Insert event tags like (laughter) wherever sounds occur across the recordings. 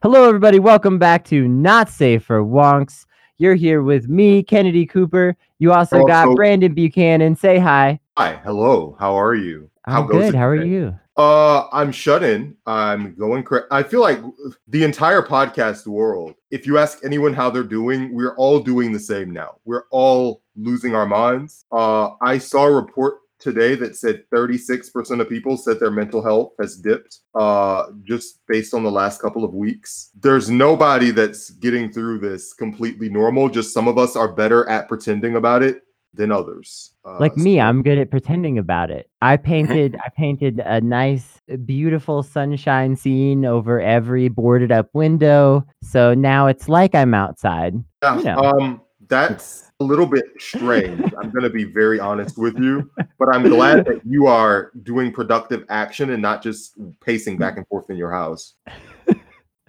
Hello, everybody. Welcome back to Not Safe for Wonks. You're here with me, Kennedy Cooper. You also got Brandyn Buchanan. Say hi. Hi, hello. How are you? I'm goes good. it How are you? Uh, I'm shut in. I'm going cra I feel like the entire podcast world, if you ask anyone how they're doing, we're all doing the same now. We're all losing our minds. Uh, I saw a report today that said 36% of people said their mental health has dipped uh just based on the last couple of weeks. There's nobody that's getting through this completely normal. Just some of us are better at pretending about it than others. Uh, Like me, so- I'm good at pretending about it. I painted I painted a nice beautiful sunshine scene over every boarded up window. So now it's like I'm outside. Yeah, you know. um, that's a little bit strange. I'm going to be very honest with you, but I'm glad (laughs) that you are doing productive action and not just pacing back and forth in your house.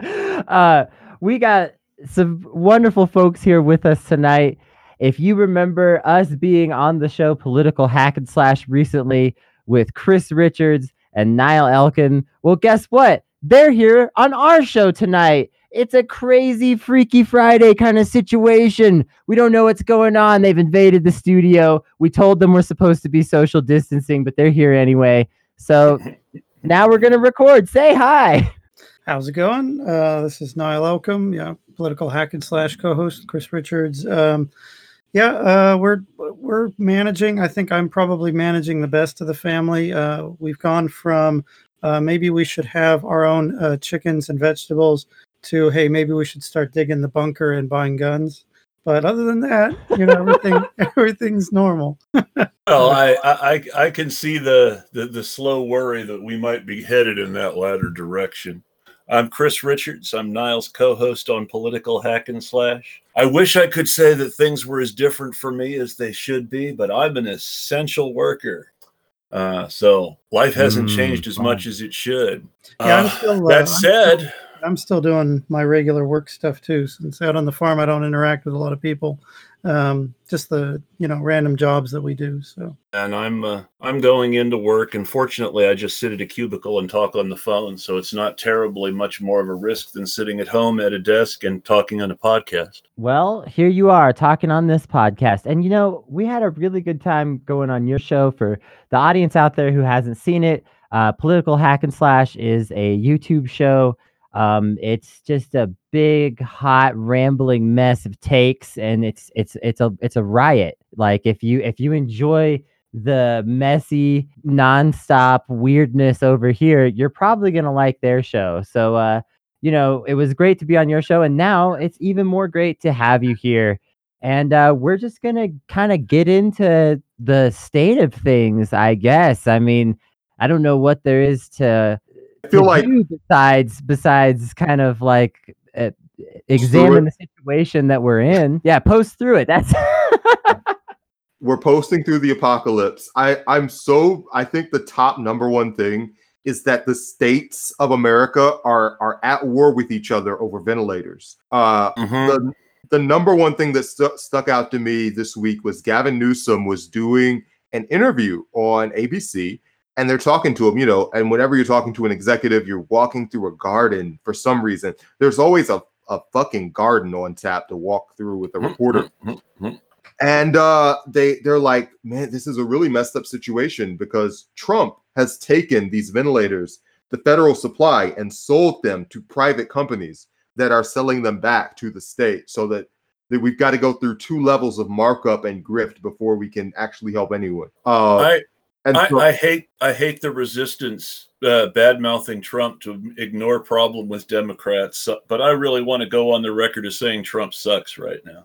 (laughs) uh, we got some wonderful folks here with us tonight. If you remember us being on the show Political Hack and Slash recently with Chris Richards and Nial Elkim, well, guess what? They're here on our show tonight. It's a crazy, freaky Friday kind of situation. We don't know what's going on. They've invaded the studio. We told them we're supposed to be social distancing, but they're here anyway. So (laughs) now we're going to record. Say hi. How's it going? Uh, this is Nial Elkim, yeah, political hack and slash co-host Chris Richards. Um, yeah, uh, we're we're managing. I think I'm probably managing the best of the family. Uh, we've gone from uh, maybe we should have our own uh, chickens and vegetables to hey, maybe we should start digging the bunker and buying guns. But other than that, you know, everything (laughs) everything's normal. (laughs) Well, I, I I- can see the, the the slow worry that we might be headed in that latter direction. I'm Chris Richards. I'm Nial's co-host on Political Hack and Slash. I wish I could say that things were as different for me as they should be, but I'm an essential worker. Uh, so life hasn't Mm, changed as fun. much as it should. Yeah, Uh, still, uh, that said, I'm still doing my regular work stuff too. Since out on the farm, I don't interact with a lot of people. Um, just the you know random jobs that we do. So and I'm uh, I'm going into work, and fortunately, I just sit at a cubicle and talk on the phone, so it's not terribly much more of a risk than sitting at home at a desk and talking on a podcast. Well, here you are talking on this podcast. And you know, we had a really good time going on your show for the audience out there who hasn't seen it. Uh, Political Hack and Slash is a YouTube show. Um, it's just a big, hot, rambling mess of takes, and it's it's it's a it's a riot. Like if you if you enjoy the messy, nonstop weirdness over here, you're probably gonna like their show. So uh you know, it was great to be on your show, and now it's even more great to have you here. And uh, we're just gonna kind of get into the state of things, I guess. I mean, I don't know what there is to, I feel like besides besides kind of like uh, examine the situation that we're in. Yeah, post through it. That's (laughs) we're posting through the apocalypse. I I'm so I think the top number one thing is that the states of America are are at war with each other over ventilators. Uh, the the number one thing that stu- stuck out to me this week was Gavin Newsom was doing an interview on ABC and they're talking to him, you know, and whenever you're talking to an executive, you're walking through a garden for some reason. There's always a, a fucking garden on tap to walk through with a reporter. And uh, they they're like, man, this is a really messed up situation because Trump has taken these ventilators, the federal supply, and sold them to private companies that are selling them back to the state, so that that we've got to go through two levels of markup and grift before we can actually help anyone. Uh, I, and I, so- I hate I hate the resistance, uh, bad mouthing Trump to ignore problem with Democrats, but I really want to go on the record as saying Trump sucks right now.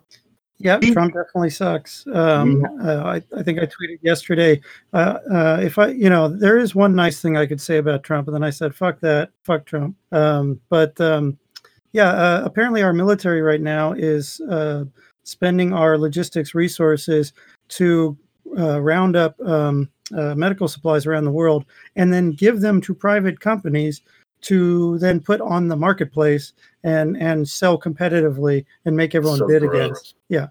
yeah, Trump definitely sucks. Um, uh, I I think I tweeted yesterday. Uh, uh, if I you know there is one nice thing I could say about Trump, and then I said fuck that, fuck Trump. Um, but um, yeah, uh, apparently our military right now is uh, spending our logistics resources to uh, round up um, uh, medical supplies around the world and then give them to private companies to then put on the marketplace and and sell competitively and make everyone So bid gross. against. Yeah,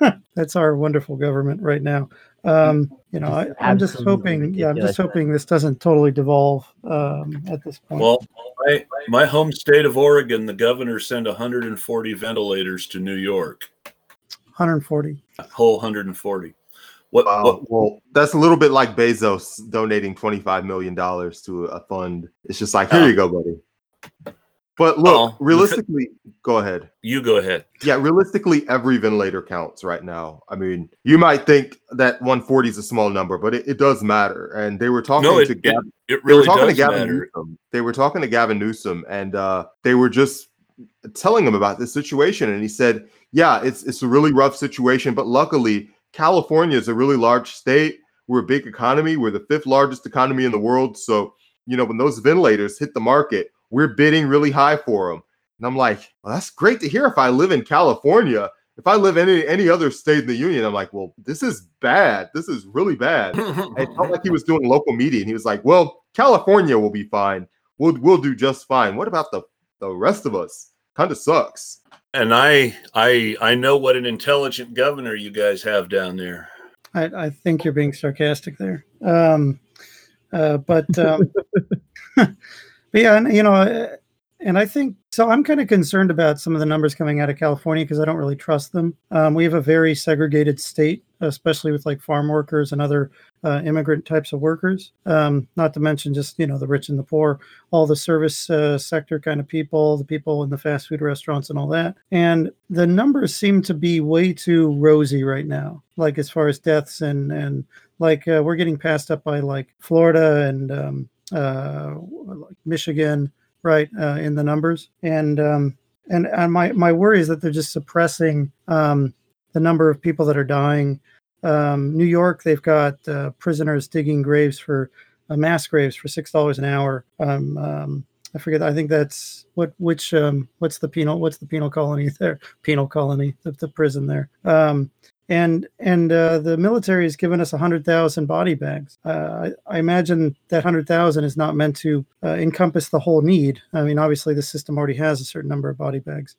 (laughs) that's our wonderful government right now. Um, you know, I, I'm just Absolutely hoping. Yeah, I'm just hoping this doesn't totally devolve um, at this point. Well, my, my home state of Oregon, the governor sent 140 ventilators to New York. 140. Whole 140. What? Wow. what Well, that's a little bit like Bezos donating $25 million to a fund. It's just like, here Oh. you go, buddy. But look, Well, realistically, go ahead. you go ahead. Yeah, realistically, every ventilator counts right now. I mean, you might think that 140 is a small number, but it, it does matter. And they were talking No, it, to it, Gavin, it they were really talking to Gavin matter. Newsom. They were talking to Gavin Newsom, and uh, they were just telling him about this situation. And he said, "Yeah, it's it's a really rough situation, but luckily, California is a really large state. We're a big economy. We're the fifth largest economy in the world. So, you know, when those ventilators hit the market, we're bidding really high for them." And I'm like, well, that's great to hear. If I live in California, if I live in any any other state in the union, I'm like, well, this is bad. This is really bad. (laughs) It felt like he was doing local media, and he was like, "Well, California will be fine. We'll we'll do just fine. What about the the rest of us? Kind of sucks." And I, I, I know what an intelligent governor you guys have down there. I, I think you're being sarcastic there. Um, uh, but, um, (laughs) (laughs) but yeah, and, you know, uh, and I think so. I'm kind of concerned about some of the numbers coming out of California because I don't really trust them. Um, we have a very segregated state, especially with like farm workers and other uh, immigrant types of workers. Um, not to mention just you know the rich and the poor, all the service uh, sector kind of people, the people in the fast food restaurants and all that. And the numbers seem to be way too rosy right now, like as far as deaths and and like uh, we're getting passed up by like Florida and um, uh, like Michigan, right, uh, in the numbers. And um, and and my my worry is that they're just suppressing um, the number of people that are dying. Um, New York, they've got uh, prisoners digging graves for uh, mass graves for six dollars an hour. Um, um, I forget. I think that's what which um, what's the penal what's the penal colony (laughs) there? Penal colony, the, the prison there. Um, and and uh, the military has given us 100,000 body bags. Uh, I, I imagine that 100,000 is not meant to uh, encompass the whole need. I mean, obviously, the system already has a certain number of body bags.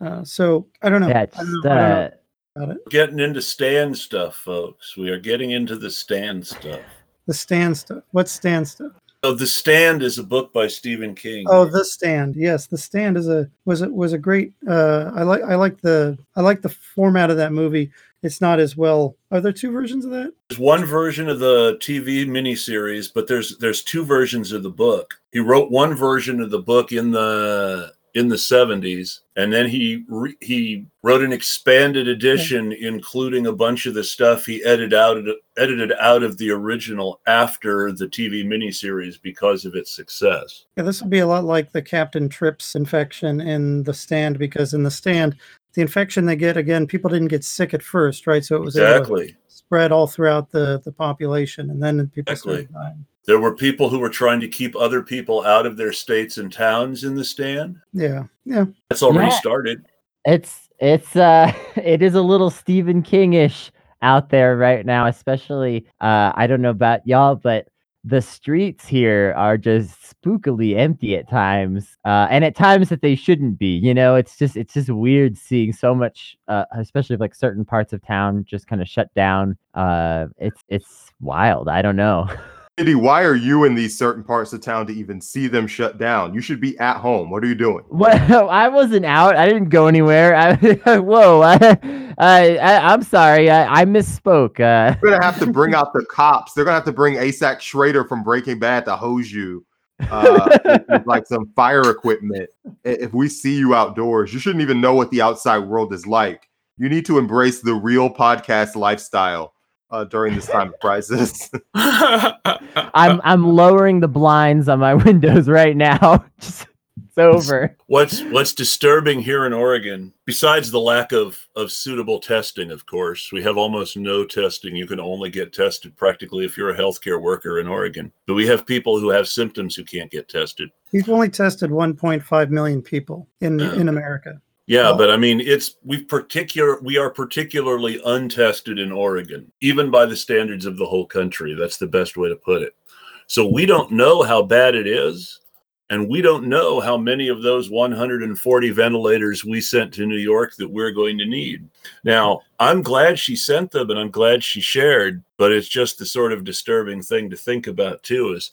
Uh, so I don't know. Yeah, I don't know, I about it. Getting into stand stuff, folks. We are getting into the stand stuff. The stand stuff. What's stand stuff? So, The Stand is a book by Stephen King. Oh, the stand. Yes, the stand is a was it was a great. Uh, I like I like the I like the format of that movie. It's not as well. Are there two versions of that? There's one version of the TV miniseries, but there's there's two versions of the book. He wrote one version of the book in the in the 70s, and then he re, he wrote an expanded edition, including a bunch of the stuff he edited out edited out of the original after the TV miniseries because of its success. Yeah, this would be a lot like the Captain Trips infection in the stand because in the stand, the infection they get again, people didn't get sick at first, right? So it was Exactly. Spread all throughout the the population, and then people Exactly. started dying. There were people who were trying to keep other people out of their states and towns in the stand. Yeah, yeah. That's already Yeah. started. it's it's uh (laughs) it is a little Stephen King-ish out there right now, especially uh I don't know about y'all, but the streets here are just spookily empty at times uh and at times that they shouldn't be you know? It's just it's just weird seeing so much uh especially like certain parts of town just kind of shut down uh it's it's wild i don't know (laughs) Andy, why are you in these certain parts of town to even see them shut down? You should be at home. What are you doing? (laughs) Well, I wasn't out. I didn't go anywhere. I, (laughs) whoa, I, I, am sorry. I, I misspoke. Uh, They're gonna have to bring out the (laughs) cops. They're gonna have to bring ASAC Schrader from Breaking Bad to hose you, uh, with, with, like some fire equipment. If we see you outdoors, you shouldn't even know what the outside world is like. You need to embrace the real podcast lifestyle uh, during this time of crisis. (laughs) I'm, (laughs) I'm lowering the blinds on my (laughs) windows right now. Just, it's over. What's what's disturbing here in Oregon, besides the lack of of suitable testing, of course, we have almost no testing. You can only get tested practically if you're a healthcare worker in Oregon. But we have people who have symptoms who can't get tested. We've only tested 1.5 million people in Yeah. (clears throat) in America. Yeah, but I mean, it's we've particular we are particularly untested in Oregon, even by the standards of the whole country. That's the best way to put it. So we don't know how bad it is, And we don't know how many of those 140 ventilators we sent to New York that we're going to need. Now, I'm glad she sent them and I'm glad she shared, but it's just the sort of disturbing thing to think about too is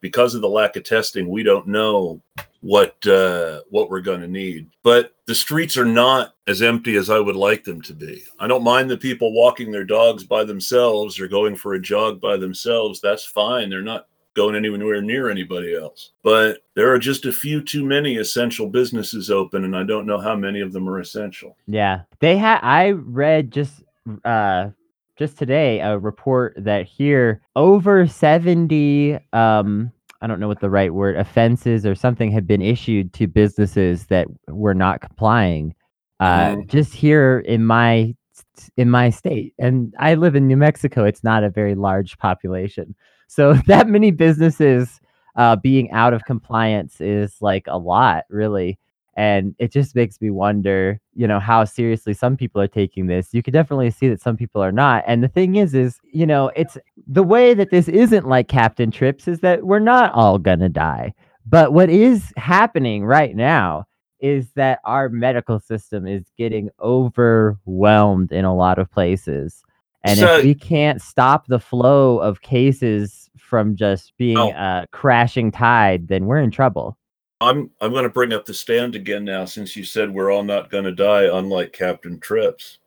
because of the lack of testing, we don't know what uh, what we're going to need. But the streets are not as empty as I would like them to be. I don't mind the people walking their dogs by themselves or going for a jog by themselves. That's fine. They're not going anywhere near anybody else. But there are just a few too many essential businesses open, and I don't know how many of them are essential. Yeah, they had. I read just uh just today a report that here over 70 um I don't know what the right word offenses or something had been issued to businesses that were not complying uh just here in my in my state. And I live in New Mexico it's not a very large population. So (laughs) that many businesses uh being out of compliance is like a lot really and it just makes me wonder you know how seriously some people are taking this. You could definitely see that some people are not and the thing is is you know it's the way that this isn't like captain trips is that we're not all gonna die. But what is happening right now is that our medical system is getting overwhelmed in a lot of places. And So- if we can't stop the flow of cases from just being Oh. a crashing tide then we're in trouble I'm I'm going to bring up the stand again now, since you said we're all not going to die, unlike Captain Trips.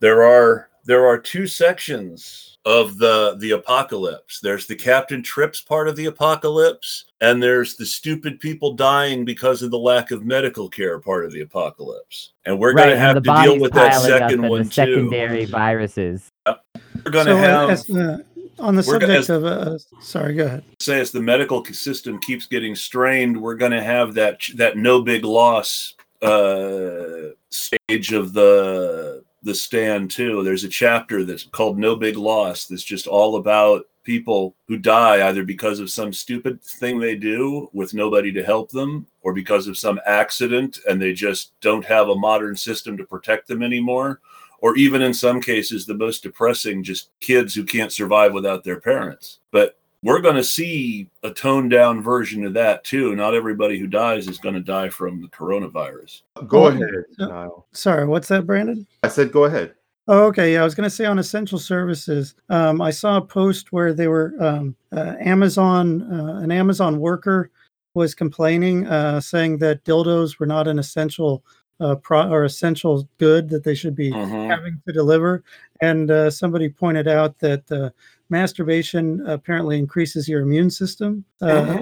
There are there are two sections of the the apocalypse. There's the Captain Trips part of the apocalypse, and there's the stupid people dying because of the lack of medical care part of the apocalypse. And we're going to have to deal with that second and one the too. secondary viruses. We're going to So, have as, uh, on the subject of, uh, sorry, go ahead. say as the medical system keeps getting strained, we're going to have that that no big loss uh, stage of the the stand too. There's a chapter that's called No Big Loss that's just all about people who die either because of some stupid thing they do with nobody to help them or because of some accident and they just don't have a modern system to protect them anymore or even in some cases the most depressing just kids who can't survive without their parents but we're going to see a toned down version of that too not everybody who dies is going to die from the coronavirus Go ahead. Nial. Sorry, what's that, Brandyn? I said go ahead. Oh, okay. Yeah, I was going to say on essential services. Um, I saw a post where they were um, uh, Amazon, uh, an Amazon worker was complaining, uh, saying that dildos were not an essential uh, pro- or essential good that they should be Mhm. having to deliver. And uh, somebody pointed out that uh, masturbation apparently increases your immune system, uh,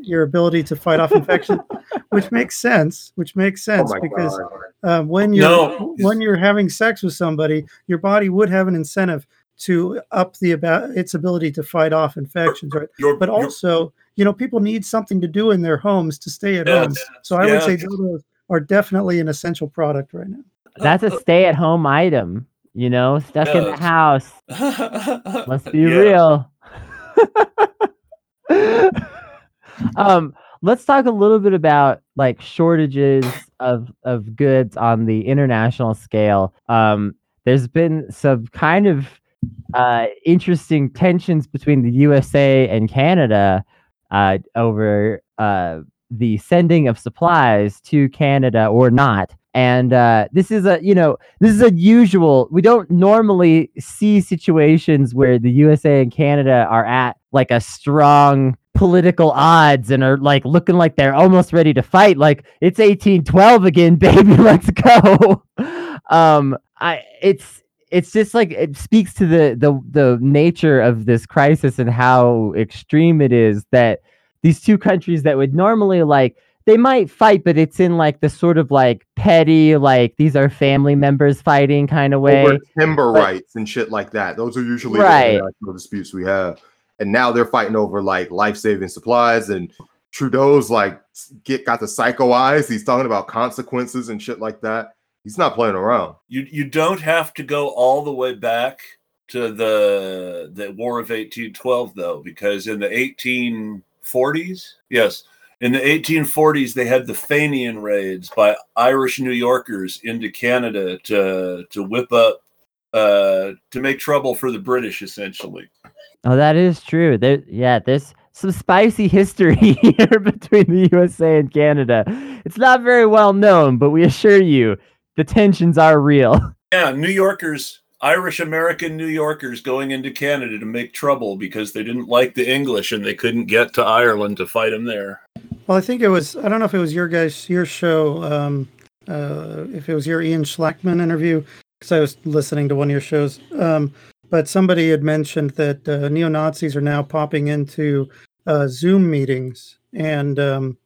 your ability to fight off infection, which makes sense. Which makes Oh sense my because um, when you're No. when you're having sex with somebody, your body would have an incentive to up the about its ability to fight off infections, right? But also, you know, people need something to do in their homes to stay at home. So I would say dildos are definitely an essential product right now. That's a stay-at-home item, you know, stuck in the house. (laughs) Let's be real. (laughs) um, let's talk a little bit about like shortages of of goods on the international scale. Um, there's been some kind of uh, interesting tensions between the USA and Canada uh, over uh, the sending of supplies to Canada or not. And uh, this is a, you know, this is a usual. We don't normally see situations where the USA and Canada are at like a strong political odds and are like looking like they're almost ready to fight. Like it's 1812 again, (laughs) baby. Let's go. (laughs) um, I it's it's just like it speaks to the the the nature of this crisis and how extreme it is that these two countries that would normally like they might fight but it's in like the sort of like petty like these are family members fighting kind of way Over timber but- rights and shit like that. Those are usually Right. the international disputes we have. And now they're fighting over like life saving supplies and Trudeau's like get got the psycho eyes. He's talking about consequences and shit like that. He's not playing around. you you don't have to go all the way back to the the War of 1812 though because in the 1840s yes in the 1840s they had the Fenian raids by Irish New Yorkers into Canada to to whip up uh to make trouble for the British essentially Oh, that is true. There, yeah, there's some spicy history (laughs) here between the USA and Canada. It's not very well known, but we assure you the tensions are real. (laughs) Yeah, New Yorkers, Irish American New Yorkers going into Canada to make trouble because they didn't like the English and they couldn't get to Ireland to fight them there. Well, I think it was. I don't know if it was your guys, your show. Um, uh, if it was your Ian Schlachman interview, because I was listening to one of your shows. Um, but somebody had mentioned that uh, neo Nazis are now popping into uh, Zoom meetings and um,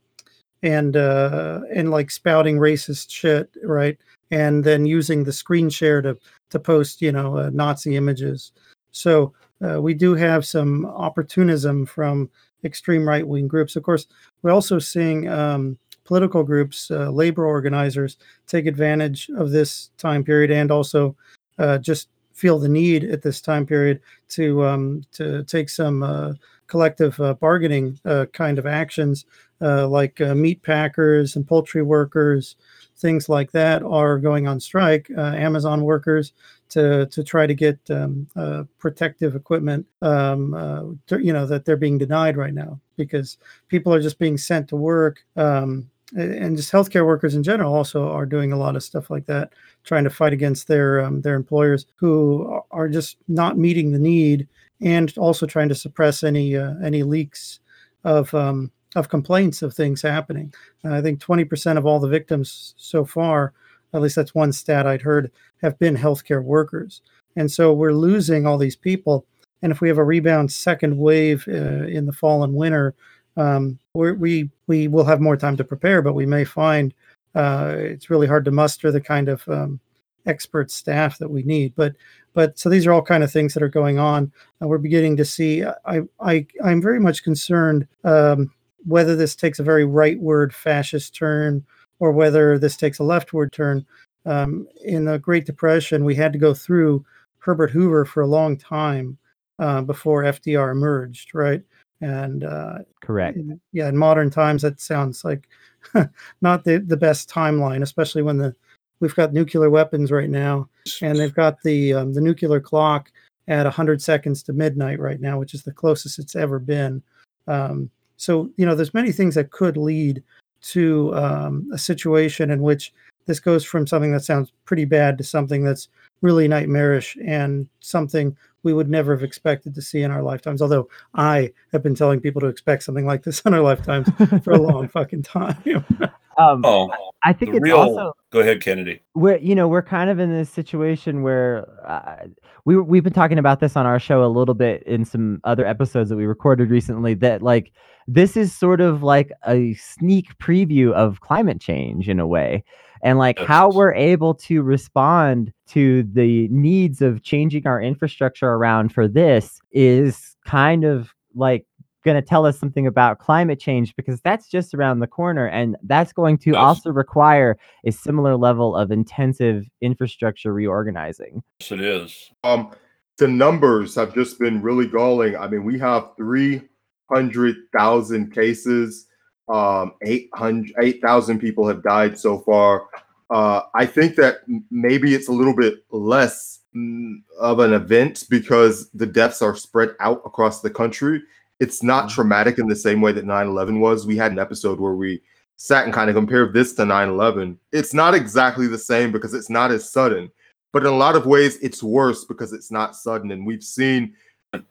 and uh, and like spouting racist shit, right? And then using the screen share to to post, you know, uh, Nazi images. So uh, we do have some opportunism from extreme right wing groups. Of course, we're also seeing um, political groups, uh, labor organizers, take advantage of this time period and also uh, just feel the need at this time period to um, to take some uh, collective uh, bargaining kind of actions, like meat packers and poultry workers, things like that, are going on strike. Amazon workers to to try to get um, protective equipment, um, to, you know, that they're being denied right now because people are just being sent to work. Um, and just healthcare workers in general also are doing a lot of stuff like that, trying to fight against their um, their employers who are just not meeting the need, and also trying to suppress any uh, any leaks of um, of complaints of things happening. I think 20% of all the victims so far, at least that's one stat I'd heard, have been healthcare workers, and so we're losing all these people. And if we have a rebound second wave uh, in the fall and winter, um, we we will have more time to prepare, but we may find uh, it's really hard to muster the kind of um, expert staff that we need. But but so these are all kind of things that are going on. Uh, we're beginning to see. I I I'm very much concerned um, whether this takes a very rightward fascist turn or whether this takes a leftward turn. Um, in the Great Depression, we had to go through Herbert Hoover for a long time uh, before FDR emerged, right? and uh, correct yeah in modern times that sounds like (laughs) not the, the best timeline especially when the we've got nuclear weapons right now and they've got the um, the nuclear clock at 100 seconds to midnight right now which is the closest it's ever been um, so you know there's many things that could lead to um, a situation in which this goes from something that sounds pretty bad to something that's really nightmarish and something we would never have expected to see in our lifetimes. Although I have been telling people to expect something like this (laughs) in our lifetimes for a long (laughs) fucking time. (laughs) um, oh, I think it's real, also. Go ahead, Kennedy. We're you know we're kind of in this situation where uh, we we've been talking about this on our show a little bit in some other episodes that we recorded recently. That like this is sort of like a sneak preview of climate change in a way and like how we're able to respond to the needs of changing our infrastructure around for this is kind of like going to tell us something about climate change because that's just around the corner and that's going to yes. also require a similar level of intensive infrastructure reorganizing yes it is um the numbers have just been really galling i mean we have 300000 cases um 800 8000 people have died so far uh, I think that maybe it's a little bit less mm, of an event because the deaths are spread out across the country. It's not mm-hmm. traumatic in the same way that 9 11 was. We had an episode where we sat and kind of compared this to 9 11. It's not exactly the same because it's not as sudden, but in a lot of ways, it's worse because it's not sudden. And we've seen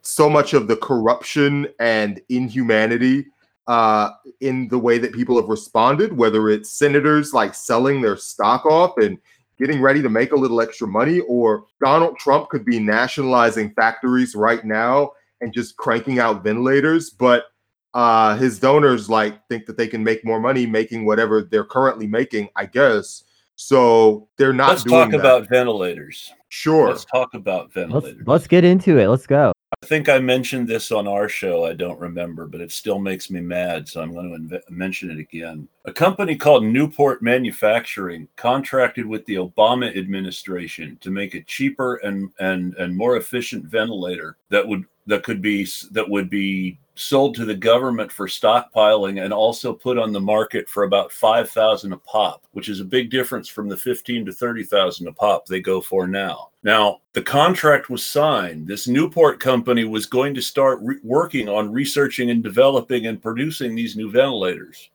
so much of the corruption and inhumanity uh, in the way that people have responded, whether it's senators like selling their stock off and getting ready to make a little extra money, or Donald Trump could be nationalizing factories right now and just cranking out ventilators. But uh, his donors like think that they can make more money making whatever they're currently making, I guess. So they're not. Let's talk that. about ventilators. Sure. Let's talk about ventilators. Let's, let's get into it. Let's go. I think I mentioned this on our show. I don't remember, but it still makes me mad. So I'm going to inv- mention it again. A company called Newport Manufacturing contracted with the Obama administration to make a cheaper and, and, and more efficient ventilator that would that could be that would be sold to the government for stockpiling and also put on the market for about 5000 a pop which is a big difference from the 15 to 30,000 a pop they go for now. Now the contract was signed. This newport company was going to start re- working on researching and developing and producing these new ventilators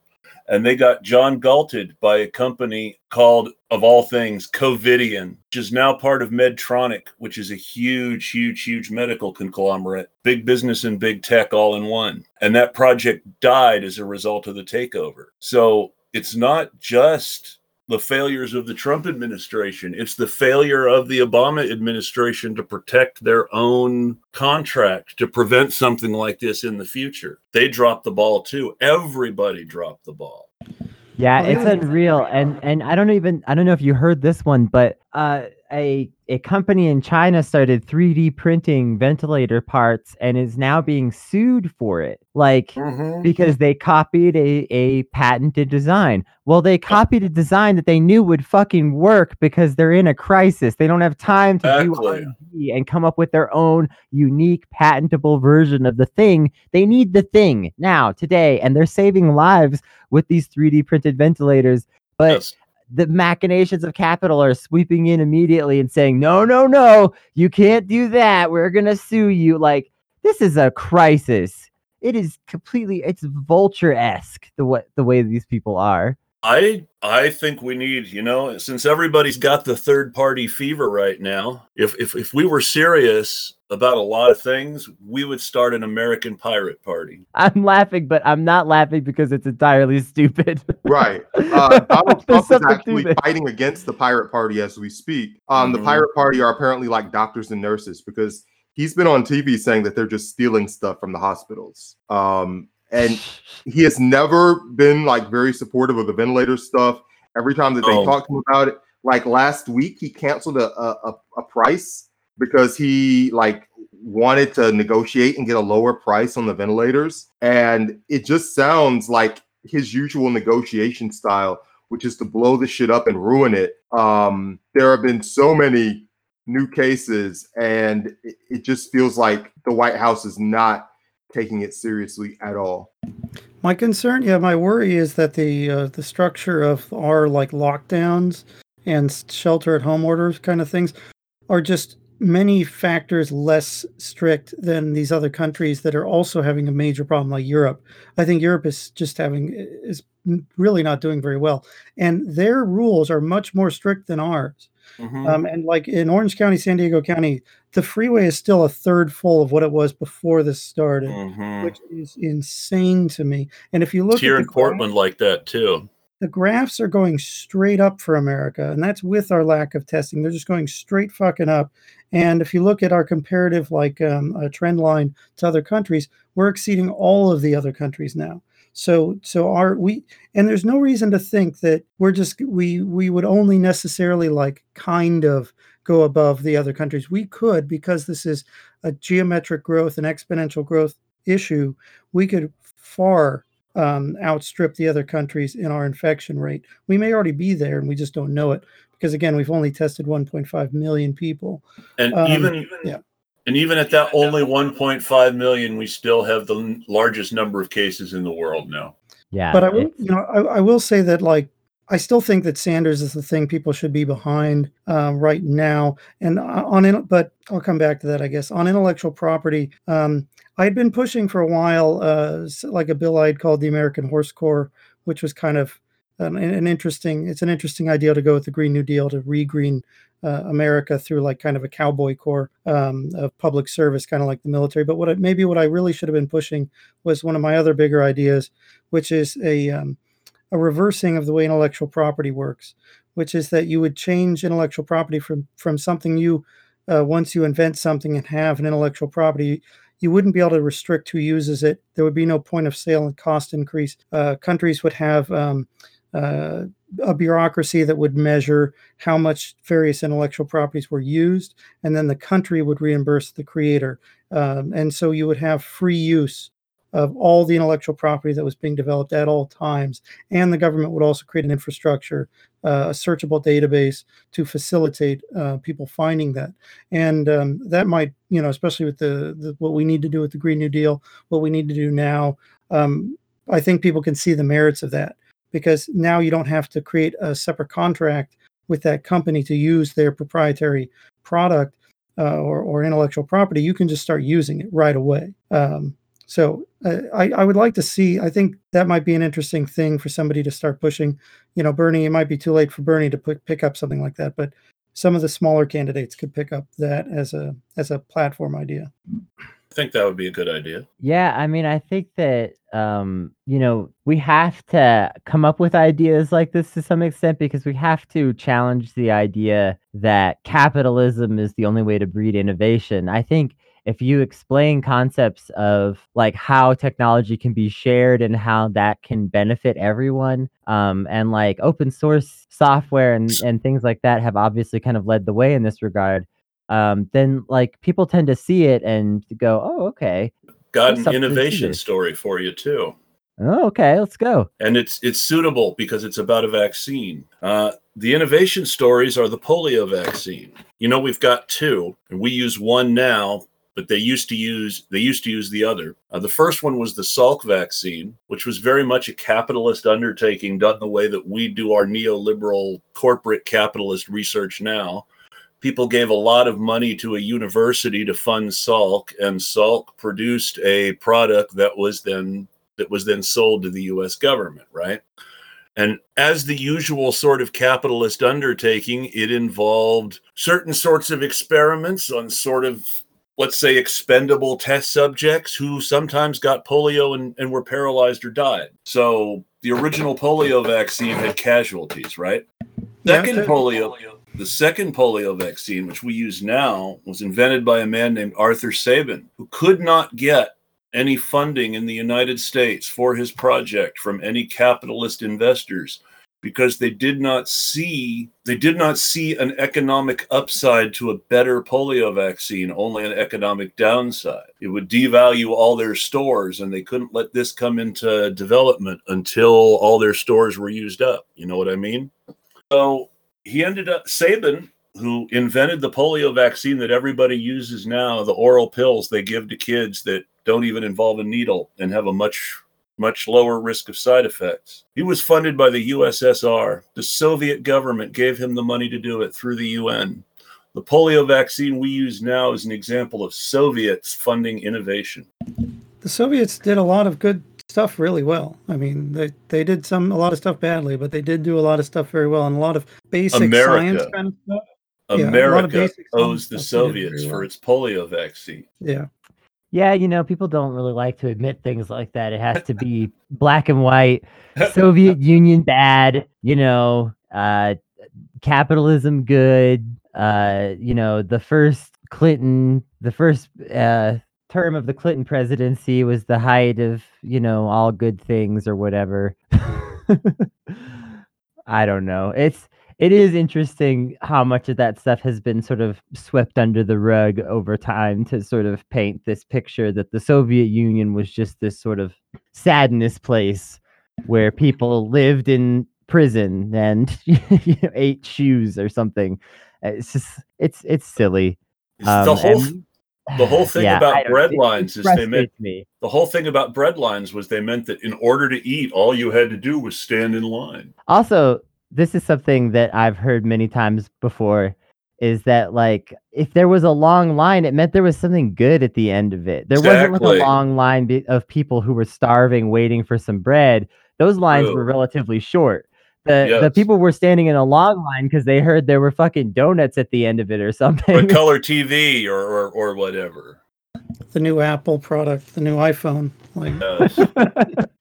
and they got John Galted by a company called, of all things, Covidien, which is now part of Medtronic, which is a huge, huge, huge medical conglomerate, big business and big tech all in one. And that project died as a result of the takeover. So it's not just the failures of the Trump administration. It's the failure of the Obama administration to protect their own contract to prevent something like this in the future. They dropped the ball too. Everybody dropped the ball. Yeah, it's unreal. And and I don't even I don't know if you heard this one, but uh a a company in China started 3D printing ventilator parts and is now being sued for it. Like Mm-hmm. because they copied a, a patented design. Well, they copied a design that they knew would fucking work because they're in a crisis. They don't have time to do Exactly. R&D and come up with their own unique patentable version of the thing. They need the thing now, today, and they're saving lives with these 3D printed ventilators. But Yes. The machinations of capital are sweeping in immediately and saying, no, no, no, you can't do that. We're going to sue you. Like, this is a crisis. It is completely, it's vulture esque the the way these people are. I I think we need, you know, since everybody's got the third party fever right now, if if if we were serious about a lot of things, we would start an American pirate party. I'm laughing, but I'm not laughing because it's entirely stupid. Right. (laughs) Uh, Donald Trump is actually this. fighting against the Pirate Party as we speak. Um, The Mhm. Pirate Party are apparently like doctors and nurses because he's been on TV saying that they're just stealing stuff from the hospitals. Um, and he has never been like very supportive of the ventilator stuff. Every time that they Oh. talk to him about it, like last week, he canceled a, a, a, price because he like wanted to negotiate and get a lower price on the ventilators. And it just sounds like his usual negotiation style, which is to blow the shit up and ruin it. Um, there have been so many new cases, and it, it just feels like the White House is not taking it seriously at all. My concern, yeah, my worry is that the uh, the structure of our like lockdowns and shelter at home orders kind of things are just many factors less strict than these other countries that are also having a major problem like Europe. I think Europe is just having is really not doing very well and their rules are much more strict than ours. Mhm. Um, and like in Orange County, San Diego County, the freeway is still a third full of what it was before this started Mhm. which is insane to me. And if you look Here at in Portland, like that too. the graphs are going straight up for America, and that's with our lack of testing. They're just going straight fucking up. And if you look at our comparative like um, uh, trend line to other countries, we're exceeding all of the other countries now. So so our we and there's no reason to think that we're just we we would only necessarily like kind of go above the other countries. We could because this is a geometric growth and exponential growth issue. We could far um, outstrip the other countries in our infection rate. We may already be there, and we just don't know it because again, we've only tested 1.5 million people. And Um, even yeah. And even at that only 1.5 million, we still have the largest number of cases in the world now. Yeah. but I will, you know, I, I will say that like I still think that Sanders is the thing people should be behind um, right now. And uh, on, in- but I'll come back to that, I guess. On intellectual property, um, I had been pushing for a while, uh, like a bill I'd called the American Horse Corps, which was kind of an, an interesting. It's an interesting idea to go with the Green New Deal to regreen uh, America through like kind of a cowboy corps um, of public service, kind of like the military. But what I, maybe what I really should have been pushing was one of my other bigger ideas, which is a um, a reversing of the way intellectual property works, which is that you would change intellectual property from from something you uh, once you invent something and have an intellectual property, you wouldn't be able to restrict who uses it. There would be no point of sale and cost increase. Uh, countries would have um, uh, a bureaucracy that would measure how much various intellectual properties were used, and then the country would reimburse the creator. Um, and so you would have free use of all the intellectual property that was being developed at all times. And the government would also create an infrastructure, uh, a searchable database to facilitate uh, people finding that. And um, that might, you know, especially with the, the, what we need to do with the Green New Deal, what we need to do now. Um, I think people can see the merits of that because now you don't have to create a separate contract with that company to use their proprietary product uh, or, or intellectual property. You can just start using it right away. Um, so uh, I, I would like to see. I think that might be an interesting thing for somebody to start pushing. You know, Bernie. It might be too late for Bernie to put, pick up something like that, but some of the smaller candidates could pick up that as a as a platform idea. Think that would be a good idea. Yeah, I mean, I think that um, you know, we have to come up with ideas like this to some extent because we have to challenge the idea that capitalism is the only way to breed innovation. I think if you explain concepts of like how technology can be shared and how that can benefit everyone um, and like open source software and, and things like that have obviously kind of led the way in this regard um, then like people tend to see it and go oh okay Got an innovation story for you too. oh okay let's go and it's it's suitable because it's about a vaccine. Uh, the innovation stories are the polio vaccine. You know, we've got two, and we use one now, but they used to use they used to use the other. Uh, the first one was the Salk vaccine, which was very much a capitalist undertaking done the way that we do our neoliberal corporate capitalist research now. People gave a lot of money to a university to fund Salk, and Salk produced a product that was then that was then sold to the US government, right? And as the usual sort of capitalist undertaking, it involved certain sorts of experiments on sort of, let's say, expendable test subjects who sometimes got polio and, and were paralyzed or died. So the original polio vaccine had casualties, right? Yeah, Second that- polio, the second polio vaccine, which we use now, was invented by a man named Arthur Sabin, who could not get any funding in the United States for his project from any capitalist investors because they did not see they did not see an economic upside to a better polio vaccine only an economic downside. It would devalue all their stores and they couldn't let this come into development until all their stores were used up. You know what i mean? So he ended up sabin who invented the polio vaccine that everybody uses now the oral pills they give to kids that don't even involve a needle and have a much much lower risk of side effects. He was funded by the USSR. The Soviet government gave him the money to do it through the UN. The polio vaccine we use now is an example of Soviets funding innovation. The Soviets did a lot of good stuff really well. I mean, they they did some a lot of stuff badly, but they did do a lot of stuff very well and a lot of basic America. science kind of stuff. Yeah, a America basic owes the stuff they did Soviets very for its polio vaccine. Yeah. yeah you know people don't really like to admit things like that it has to be (laughs) black and white soviet (laughs) union bad you know uh capitalism good uh you know the first clinton the first uh term of the clinton presidency was the height of you know all good things or whatever (laughs) i don't know it's it is interesting how much of that stuff has been sort of swept under the rug over time to sort of paint this picture that the Soviet Union was just this sort of sadness place where people lived in prison and (laughs) you know, ate shoes or something. It's just it's it's silly. the Um, whole and- the whole thing Yeah, about bread lines is they meant me. the whole thing about bread lines was they meant that in order to eat, all you had to do was stand in line. Also, this is something that I've heard many times before is that like if there was a long line it meant there was something good at the end of it. There wasn't like a long line be- of people who were starving waiting for some bread. Those lines were relatively short. The the people were standing in a long line because they heard there were fucking donuts at the end of it or Or something. (laughs) color TV or, or or whatever. The new Apple product, the new iPhone. Like Yes. (laughs)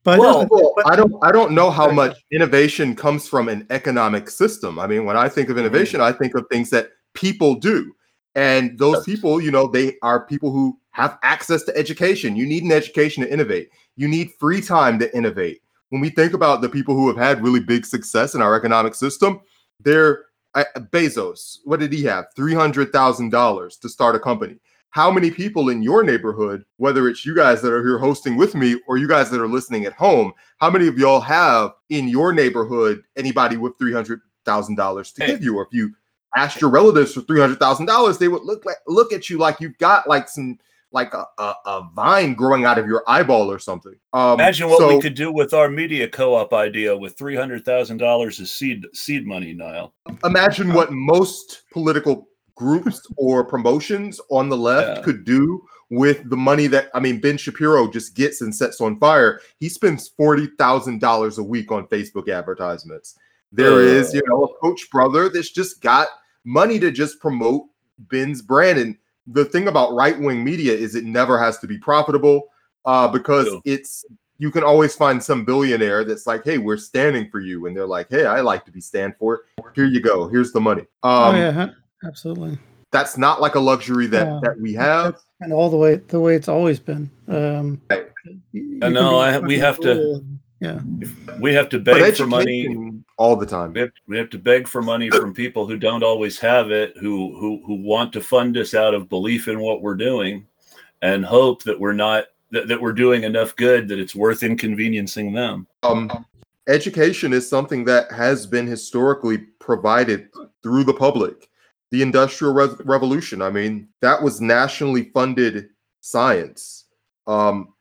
but well, well, I don't I don't know how much innovation comes from an economic system. I mean, when I think of mm-hmm. innovation, I think of things that people do. And those people, you know, they are people who have access to education. You need an education to innovate. You need free time to innovate. When we think about the people who have had really big success in our economic system, they're uh, Bezos. What did he have? Three hundred thousand dollars to start a company. how many people in your neighborhood, whether it's you guys that are here hosting with me or you guys that are listening at home, how many of y'all have in your neighborhood anybody with three hundred thousand dollars to give you? Or if you asked your relatives for three hundred thousand dollars, they would look like look at you like you've got like some like a, a, a vine growing out of your eyeball or something. Um, Imagine what so- we could do with our media co-op idea with three hundred thousand dollars of seed seed money, Nial. imagine what most political groups (laughs) or promotions on the left Yeah. could do with the money that I mean Ben Shapiro just gets and sets on fire. He spends forty thousand dollars a week on Facebook advertisements. There is, you know, a Koch brother that's just got money to just promote Ben's brand. And the thing about right wing media is it never has to be profitable uh, because True. it's you can always find some billionaire that's like, hey, we're standing for you, and they're like, hey, I like to be stand for. It. Here you go. Here's the money. Um, oh yeah, absolutely. That's not like a luxury that Yeah. that we have. That's kind all the way the way it's always been. Um, Right. you- you I know, I- we have to- Yeah. We have to beg for money. All the time. We have, we have to beg for money from people who don't always have it, who who who want to fund us out of belief in what we're doing, and hope that we're not that, that we're doing enough good that it's worth inconveniencing them. Um, education is something that has been historically provided through the public. The Industrial Re- Revolution, I mean, that was nationally funded science. Um,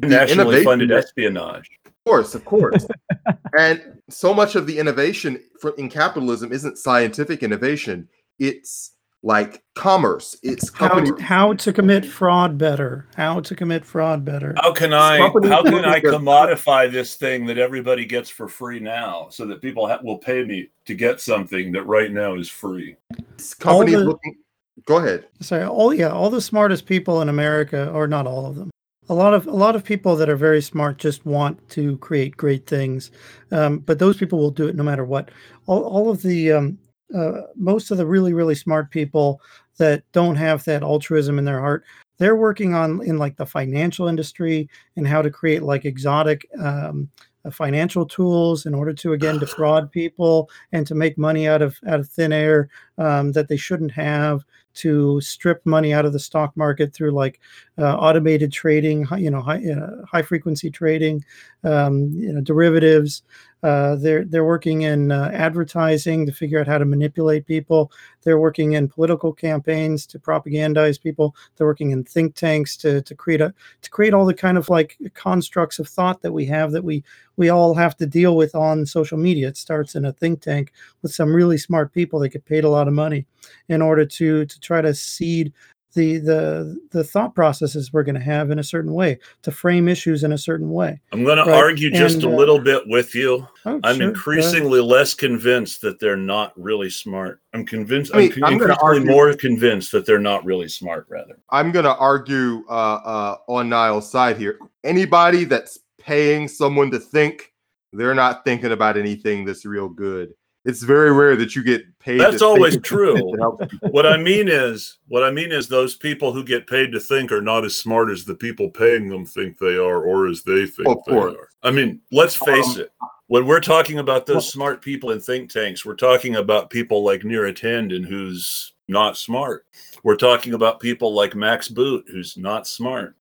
Nationally funded espionage. Of course, of course. (laughs) and so much of the innovation for, in capitalism isn't scientific innovation. It's like commerce. It's How company. to, how to commit fraud better? How to commit fraud better? How can I company how can I commodify this thing that everybody gets for free now, so that people ha- will pay me to get something that right now is free? It's companies the- looking. Go ahead. Sorry, all yeah, all the smartest people in America, or not all of them. A lot of a lot of people that are very smart just want to create great things, um, but those people will do it no matter what. All, all of the um, uh, most of the really really smart people that don't have that altruism in their heart, they're working on in like the financial industry and how to create like exotic um, uh, financial tools in order to again defraud (sighs) people and to make money out of out of thin air um, that they shouldn't have to strip money out of the stock market through like uh, automated trading, you know, high, uh, high frequency trading, um, you know, derivatives. Uh, they're they're working in uh, advertising to figure out how to manipulate people. They're working in political campaigns to propagandize people. They're working in think tanks to to create a to create all the kind of like constructs of thought that we have that we we all have to deal with on social media. It starts in a think tank with some really smart people that get paid a lot of money in order to to try to seed the the the thought processes we're going to have in a certain way to frame issues in a certain way. I'm going to Right, argue just and, a uh, little bit with you. Oh, I'm sure, go ahead. increasingly less convinced that they're not really smart. I'm convinced. I mean, I'm, I'm gonna increasingly argue- more convinced that they're not really smart. Rather, I'm going to argue uh, uh, on Nial's side here. Anybody that's paying someone to think, they're not thinking about anything that's real good. It's very rare that you get paid. That's always true. (laughs) what I mean is, what I mean is, those people who get paid to think are not as smart as the people paying them think they are, or as they think they are. I mean, let's face Um, it. When we're talking about those smart people in think tanks, we're talking about people like Neera Tanden, who's not smart. We're talking about people like Max Boot, who's not smart.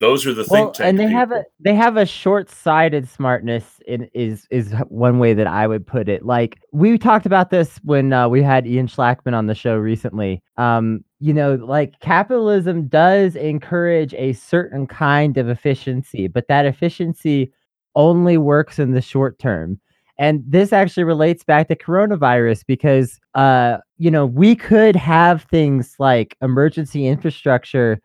Those are the well, think tank and they have a they have a short-sighted smartness in is is one way that I would put it. Like we talked about this when uh, we had Ian Schlakman on the show recently. Um, you know, like capitalism does encourage a certain kind of efficiency, but that efficiency only works in the short term. And this actually relates back to coronavirus because uh, you know, we could have things like emergency infrastructure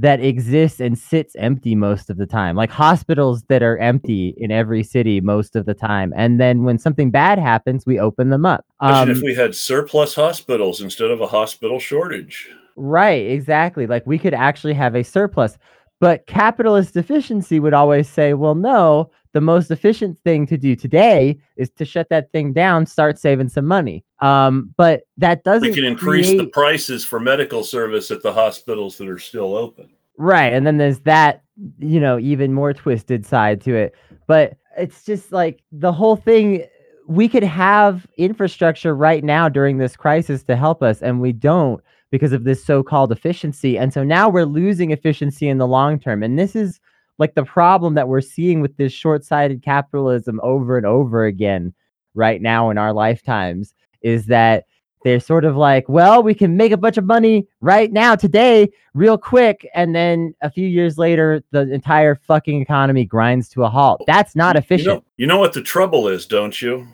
that exists and sits empty most of the time, like hospitals that are empty in every city most of the time. And then when something bad happens, we open them up. Imagine Um, if we had surplus hospitals instead of a hospital shortage. Right, exactly. Like we could actually have a surplus. But capitalist efficiency would always say, well, no, the most efficient thing to do today is to shut that thing down, start saving some money. Um, but that doesn't We can increase the prices for medical service at the hospitals that are still open. Right. And then there's that, you know, even more twisted side to it. But it's just like the whole thing we could have infrastructure right now during this crisis to help us and we don't because of this so-called efficiency. And so now we're losing efficiency in the long term. And this is like the problem that we're seeing with this short-sighted capitalism over and over again right now in our lifetimes is that they're sort of like, well, we can make a bunch of money right now, today, real quick. And then a few years later, the entire fucking economy grinds to a halt. That's not efficient. You know, you know what the trouble is, don't you?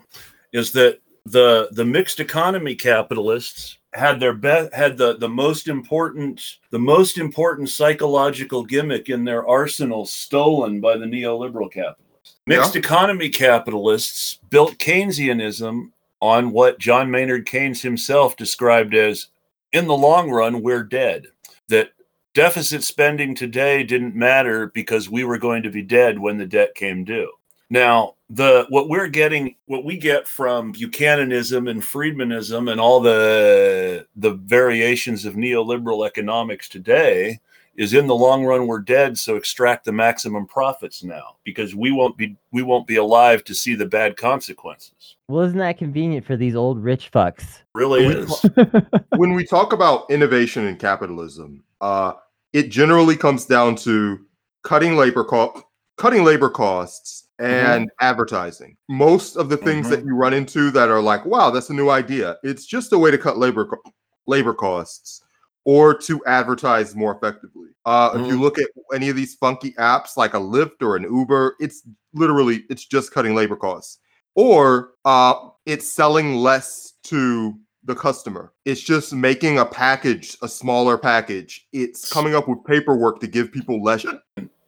Is that the the mixed economy capitalists had their best had the the most important the most important psychological gimmick in their arsenal stolen by the neoliberal capitalists. Mixed Yeah. economy capitalists built Keynesianism on what John Maynard Keynes himself described as in the long run we're dead. That deficit spending today didn't matter because we were going to be dead when the debt came due. Now, the what we're getting, what we get from Buchananism and Friedmanism and all the the variations of neoliberal economics today is in the long run we're dead, so extract the maximum profits now because we won't be we won't be alive to see the bad consequences. Well, isn't that convenient for these old rich fucks? Really We- is. (laughs) when we talk about innovation and capitalism, uh, it generally comes down to cutting labor co- cutting labor costs and advertising. Most of the things that you run into that are like, "Wow, that's a new idea." It's just a way to cut labor co- labor costs or to advertise more effectively. Uh, If you Mhm. look at any of these funky apps like a Lyft or an Uber, it's literally it's just cutting labor costs, or uh, it's selling less to the customer. It's just making a package a smaller package. It's coming up with paperwork to give people less.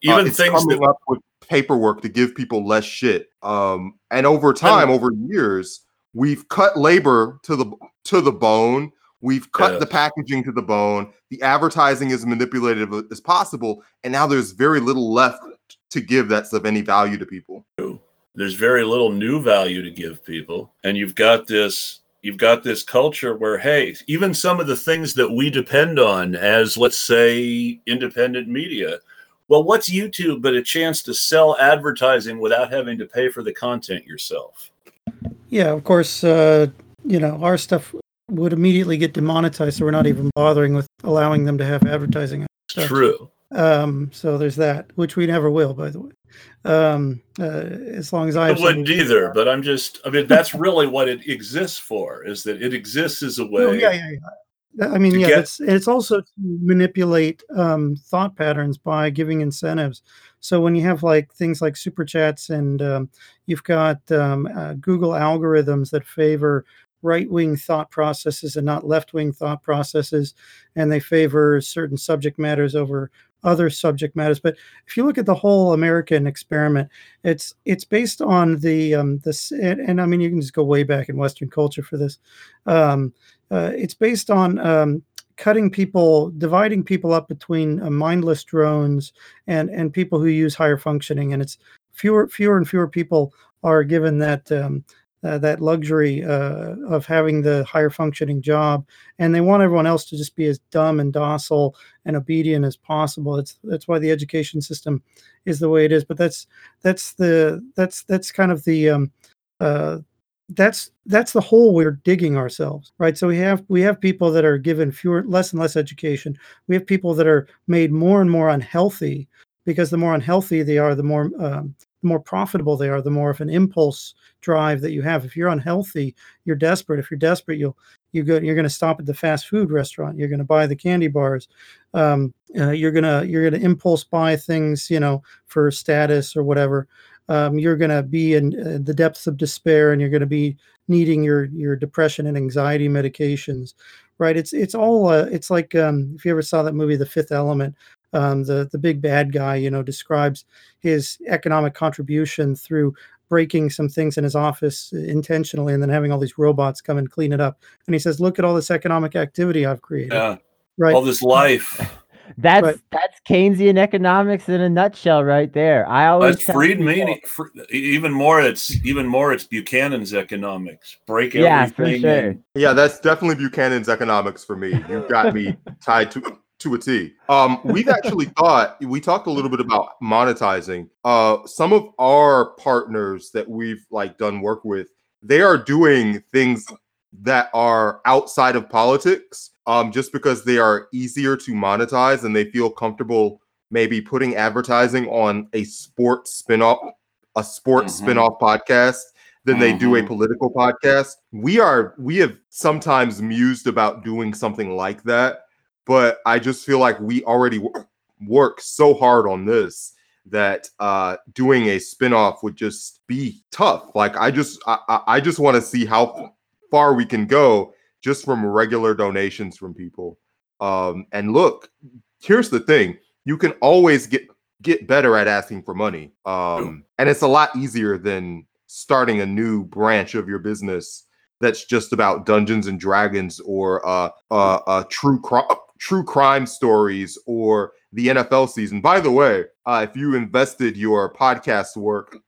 Uh, Even it's things coming that up with paperwork to give people less shit. Um, and over time, over years, we've cut labor to the to the bone. We've cut the packaging to the bone. The advertising is manipulated as possible, and now there's very little left to give that's of any value to people. there's very little new value to give people and you've got this you've got this culture where hey even some of the things that we depend on as let's say independent media well what's youtube but a chance to sell advertising without having to pay for the content yourself Yeah, of course. Uh, you know, our stuff would immediately get demonetized, so we're not even bothering with allowing them to have advertising. Stuff. true Um, so there's that, which we never will, by the way. Um, uh, as long as I i wouldn't either but i'm just i mean that's really what it exists for is that it exists as a way Oh, yeah, yeah, yeah. I mean, yeah, get- it's it's also to manipulate um, thought patterns by giving incentives. So when you have like things like super chats and um, you've got um, uh, Google algorithms that favor right wing thought processes and not left wing thought processes, and they favor certain subject matters over other subject matters. But if you look at the whole American experiment, it's it's based on the um, this and, and I mean you can just go way back in Western culture for this. Um, uh, it's based on um, cutting people, dividing people up between uh, mindless drones and and people who use higher functioning, and it's fewer fewer and fewer people are given that. Um, uh, that luxury uh, of having the higher functioning job, and they want everyone else to just be as dumb and docile and obedient as possible. That's that's why the education system is the way it is. But that's that's the that's that's kind of the um, uh, that's that's the hole we're digging ourselves right so we have we have people that are given fewer less and less education we have people that are made more and more unhealthy because the more unhealthy they are the more um, the more profitable they are the more of an impulse drive that you have. If you're unhealthy you're desperate. If you're desperate you'll you go you're going to stop at the fast food restaurant. You're going to buy the candy bars. Um, uh, you're to you're to impulse buy things you know for status or whatever. Um, you're going to be in uh, the depths of despair and you're going to be needing your your depression and anxiety medications right? It's it's all uh, it's like um, if you ever saw that movie the fifth element um, the the big bad guy you know describes his economic contribution through breaking some things in his office intentionally and then having all these robots come and clean it up and he says look at all this economic activity i've created yeah right all this life (laughs) That's Right. that's Keynesian economics in a nutshell, right there. I always That's tell Friedman. people- Fr- Even more, it's even more. It's Buchanan's economics. Break Yeah, for everything. sure. and- Yeah, that's definitely Buchanan's economics for me. You've got me (laughs) tied to to a T. Um, we've (laughs) actually thought we talked a little bit about monetizing. Uh, some of our partners that we've like done work with, they are doing things that are outside of politics um, just because they are easier to monetize and they feel comfortable maybe putting advertising on a sports spinoff, a sports Mhm. spinoff podcast than they do a Mhm. political podcast. We are we have sometimes mused about doing something like that, but I just feel like we already wo- (clears throat) work so hard on this that uh doing a spinoff would just be tough. Like I just I, I- I just want to see how far we can go just from regular donations from people. Um and look, here's the thing. You can always get get better at asking for money. Um and it's a lot easier than starting a new branch of your business that's just about Dungeons and Dragons or uh uh, uh true crime true crime stories or the NFL season. By the way, uh, if you invested your podcast work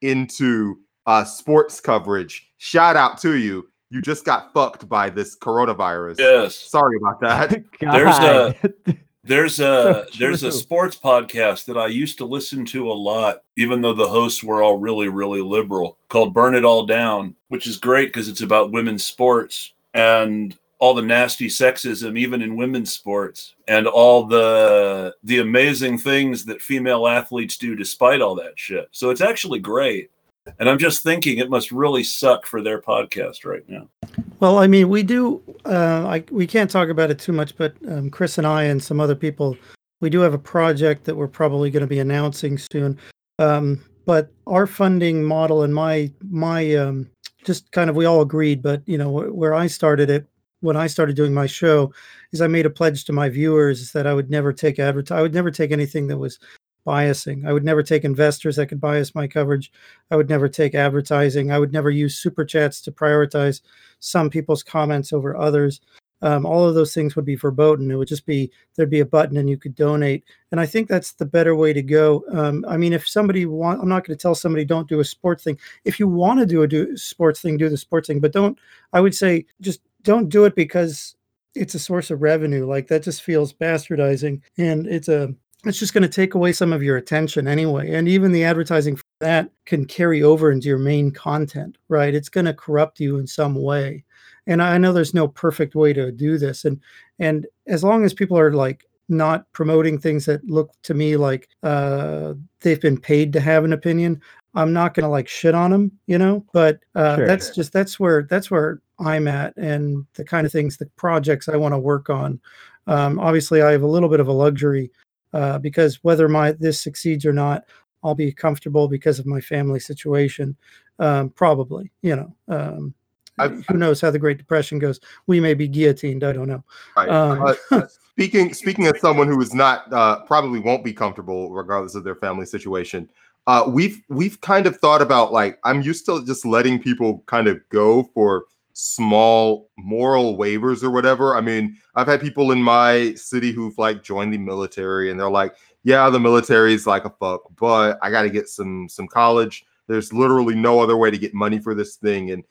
into uh, sports coverage, shout out to you. You just got fucked by this coronavirus. Yes. Sorry about that. (laughs) (laughs) There's a- There's a So there's a sports podcast that I used to listen to a lot, even though the hosts were all really really liberal, called "Burn It All Down," which is great because it's about women's sports and all the nasty sexism, even in women's sports, and all the the amazing things that female athletes do despite all that shit. So it's actually great. And I'm just thinking it must really suck for their podcast right now. Well, I mean, we do. Uh, I we can't talk about it too much, but um, Chris and I and some other people, we do have a project that we're probably going to be announcing soon. Um, but our funding model and my my um, just kind of we all agreed, but you know wh- where I started it when I started doing my show is I made a pledge to my viewers that I would never take advertise. I would never take anything that was biasing. I would never take investors that could bias my coverage. I would never take advertising. I would never use super chats to prioritize some people's comments over others. Um, all of those things would be verboten. It would just be there'd be a button and you could donate. And I think that's the better way to go. Um, I mean, if somebody want, I'm not going to tell somebody don't do a sports thing. If you want to do a do sports thing, do the sports thing. But don't. I would say just don't do it because it's a source of revenue. Like that just feels bastardizing, and it's a it's just going to take away some of your attention anyway. And even the advertising for that can carry over into your main content, right? It's going to corrupt you in some way. And I know there's no perfect way to do this. And and as long as people are like not promoting things that look to me like uh, they've been paid to have an opinion, I'm not going to like shit on them, you know. But uh, Sure. that's just that's where that's where I'm at, and the kind of things, the projects I want to work on. Um, obviously, I have a little bit of a luxury uh, because whether my this succeeds or not, I'll be comfortable because of my family situation. Um, probably, you know. Um, who knows how the Great Depression goes? We may be guillotined. I don't know. Right. Um, Uh, speaking speaking as someone who is not uh, probably won't be comfortable regardless of their family situation. Uh, we've we've kind of thought about like I'm used to just letting people kind of go for small moral waivers or whatever. I mean, I've had people in my city who've like joined the military and they're like, yeah, the military is like a fuck, but I got to get some some college. There's literally no other way to get money for this thing and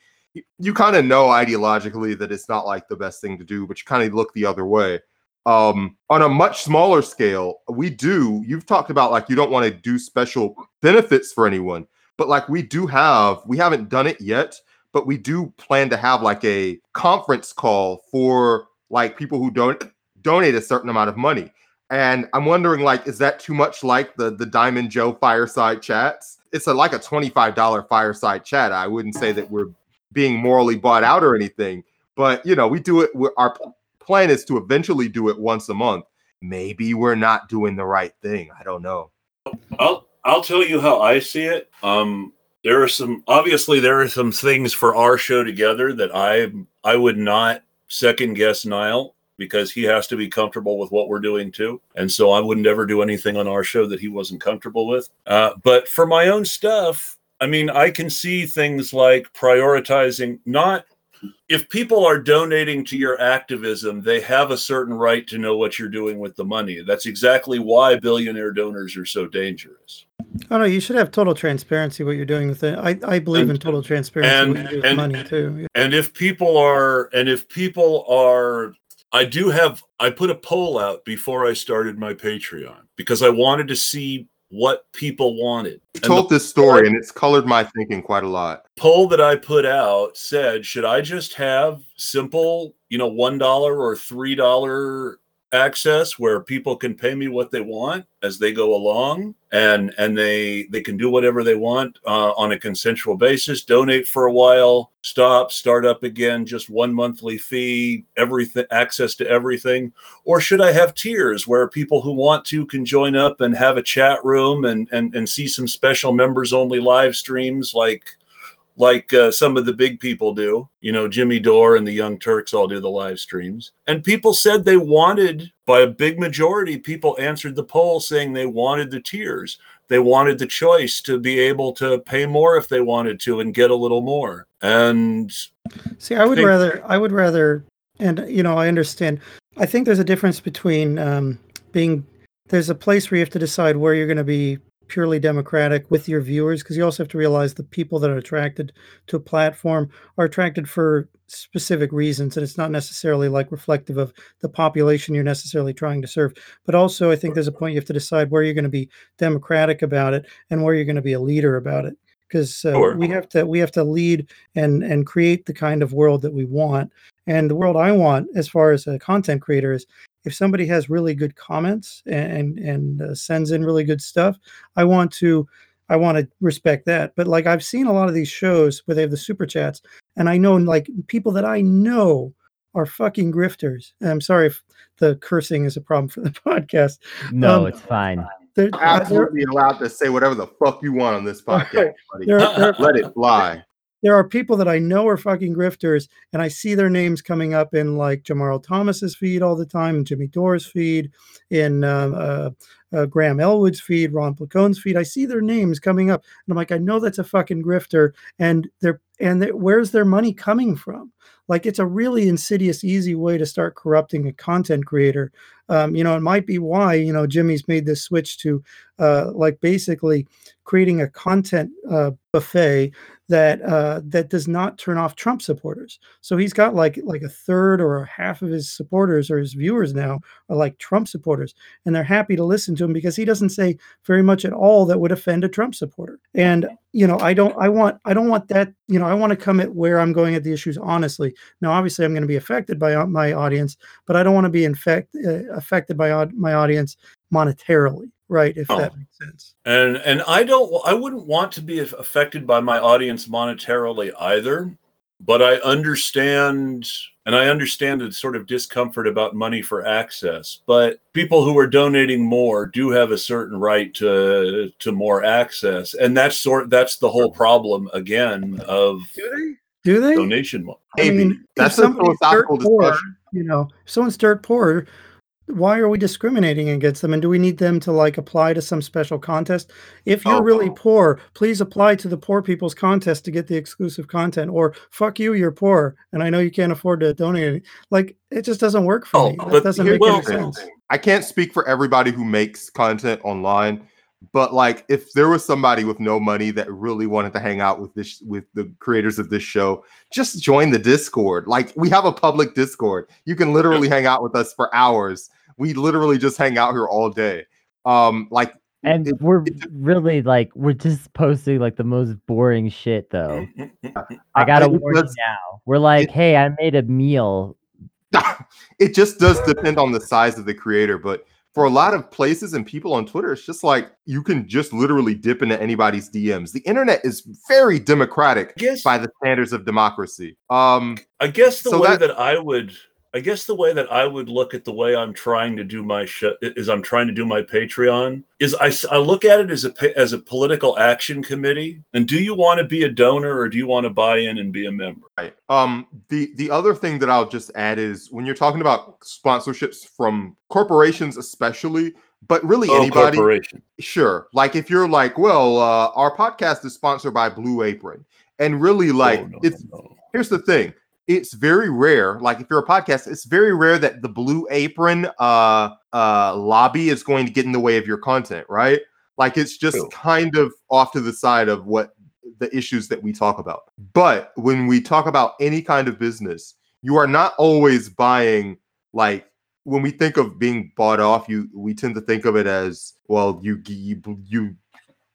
you, kind of know ideologically that it's not like the best thing to do, but you kind of look the other way. Um, on a much smaller scale, we do. You've talked about like you don't want to do special benefits for anyone, but like we do have, we haven't done it yet, but we do plan to have like a conference call for like people who don't donate a certain amount of money. And I'm wondering, like, is that too much like the the Diamond Joe fireside chats? It's a like a $25 fireside chat. I wouldn't say that we're being morally bought out or anything, but you know, we do it. Our plan is to eventually do it once a month. Maybe we're not doing the right thing. I don't know. I'll I'll tell you how I see it. Um, there are some obviously there are some things for our show together that I I would not second guess Nial because he has to be comfortable with what we're doing too, and so I would never do anything on our show that he wasn't comfortable with. Uh, but for my own stuff, I mean, I can see things like prioritizing not if people are donating to your activism, they have a certain right to know what you're doing with the money. That's exactly why billionaire donors are so dangerous. Oh no, you should have total transparency what you're doing with it. I, I believe And- in total transparency and- what you do with and- money too. Yeah. And if people are, and if people are, I do have, I put a poll out before I started my Patreon because I wanted to see what people wanted. You And told this story and it's colored my thinking quite a lot. poll that I put out said, should I just have simple, you know, one dollar or three dollar access where people can pay me what they want as they go along and and they they can do whatever they want uh, on a consensual basis donate for a while stop start up again just one monthly fee everything access to everything. Or should i have tiers where people who want to can join up and have a chat room and and, and see some special members only live streams like like uh, some of the big people do. You know, Jimmy Dore and the Young Turks all do the live streams. And people said they wanted, by a big majority, people answered the poll saying they wanted the tiers. They wanted the choice to be able to pay more if they wanted to and get a little more. And See, I would think- rather, I would rather, and you know, I understand. I think there's a difference between um, being there's a place where you have to decide where you're going to be purely democratic with your viewers, because you also have to realize the people that are attracted to a platform are attracted for specific reasons, and it's not necessarily like reflective of the population you're necessarily trying to serve. But also, I think there's a point you have to decide where you're going to be democratic about it and where you're going to be a leader about it because uh, Sure. we have to we have to lead and and create the kind of world that we want and the world i want as far as a content creator is if somebody has really good comments and and uh, sends in really good stuff i want to i want to respect that but like i've seen a lot of these shows where they have the super chats and i know like people that i know are fucking grifters and i'm sorry if the cursing is a problem for the (laughs) podcast No, Um, it's fine. They're- You're uh, they're- absolutely allowed to say whatever the fuck you want on this podcast, Okay. buddy. there are- there are- Let it fly. There are people that I know are fucking grifters, and I see their names coming up in like Jamarl Thomas's feed all the time, in Jimmy Dore's feed, in uh, uh, uh, Graham Elwood's feed, Ron Placone's feed. I see their names coming up, and I'm like, I know that's a fucking grifter, and they're and they're, where's their money coming from? Like, it's a really insidious, easy way to start corrupting a content creator. Um, you know, it might be why you know Jimmy's made this switch to uh, like basically creating a content uh, buffet that uh, that does not turn off Trump supporters. So he's got like like a third or a half of his supporters or his viewers now are like Trump supporters, and they're happy to listen to him because he doesn't say very much at all that would offend a Trump supporter. And you know, I don't I want I don't want that. You know, I want to come at where I'm going at the issues honestly. Now, obviously, I'm going to be affected by my audience, but I don't want to be infect, uh, affected by my audience monetarily, right? If Oh. that makes sense. and and I don't I wouldn't want to be affected by my audience monetarily either, but I understand and I understand the sort of discomfort about money for access. But people who are donating more do have a certain right to to more access, and that's sort that's the whole problem again of Do they? Do they? donation. mo- I Maybe. mean, if That's a philosophical dirt poor, discussion. You know, if someone's dirt poor, why are we discriminating against them? And do we need them to like apply to some special contest? If you're Oh. really oh. poor, please apply to the poor people's contest to get the exclusive content. Or fuck you, you're poor, and I know you can't afford to donate. it. Like it just doesn't work for Oh, me. That but doesn't make well- any sense. I can't speak for everybody who makes content online, but like if there was somebody with no money that really wanted to hang out with this with the creators of this show, just join the Discord. Like we have a public Discord. You can literally hang out with us for hours. We literally just hang out here all day. Um like And it- we're it- really like we're just posting like the most boring shit though. (laughs) I I- gotta it warn you now. We're like, hey, I made a meal. (laughs) it just does depend on the size of the creator, but for a lot of places and people on Twitter, it's just like you can just literally dip into anybody's DMs. The internet is very democratic guess by the standards of democracy. Um, I guess the So way that- that, I would, I guess the way that I would look at the way I'm trying to do my show is I'm trying to do my Patreon is I, I look at it as a as a political action committee. And do you want to be a donor or do you want to buy in and be a member? right. Um, the the other thing that I'll just add is when you're talking about sponsorships from corporations, especially, but really Oh, anybody. corporation. Sure. Like if you're like, well, uh, our podcast is sponsored by Blue Apron, and really, like, Oh, no, it's no. here's the thing it's very rare like if you're a podcast it's very rare that the blue apron uh uh lobby is going to get in the way of your content right like it's just True. kind of off to the side of what the issues that we talk about but when we talk about any kind of business you are not always buying like when we think of being bought off, you we tend to think of it as well. You you you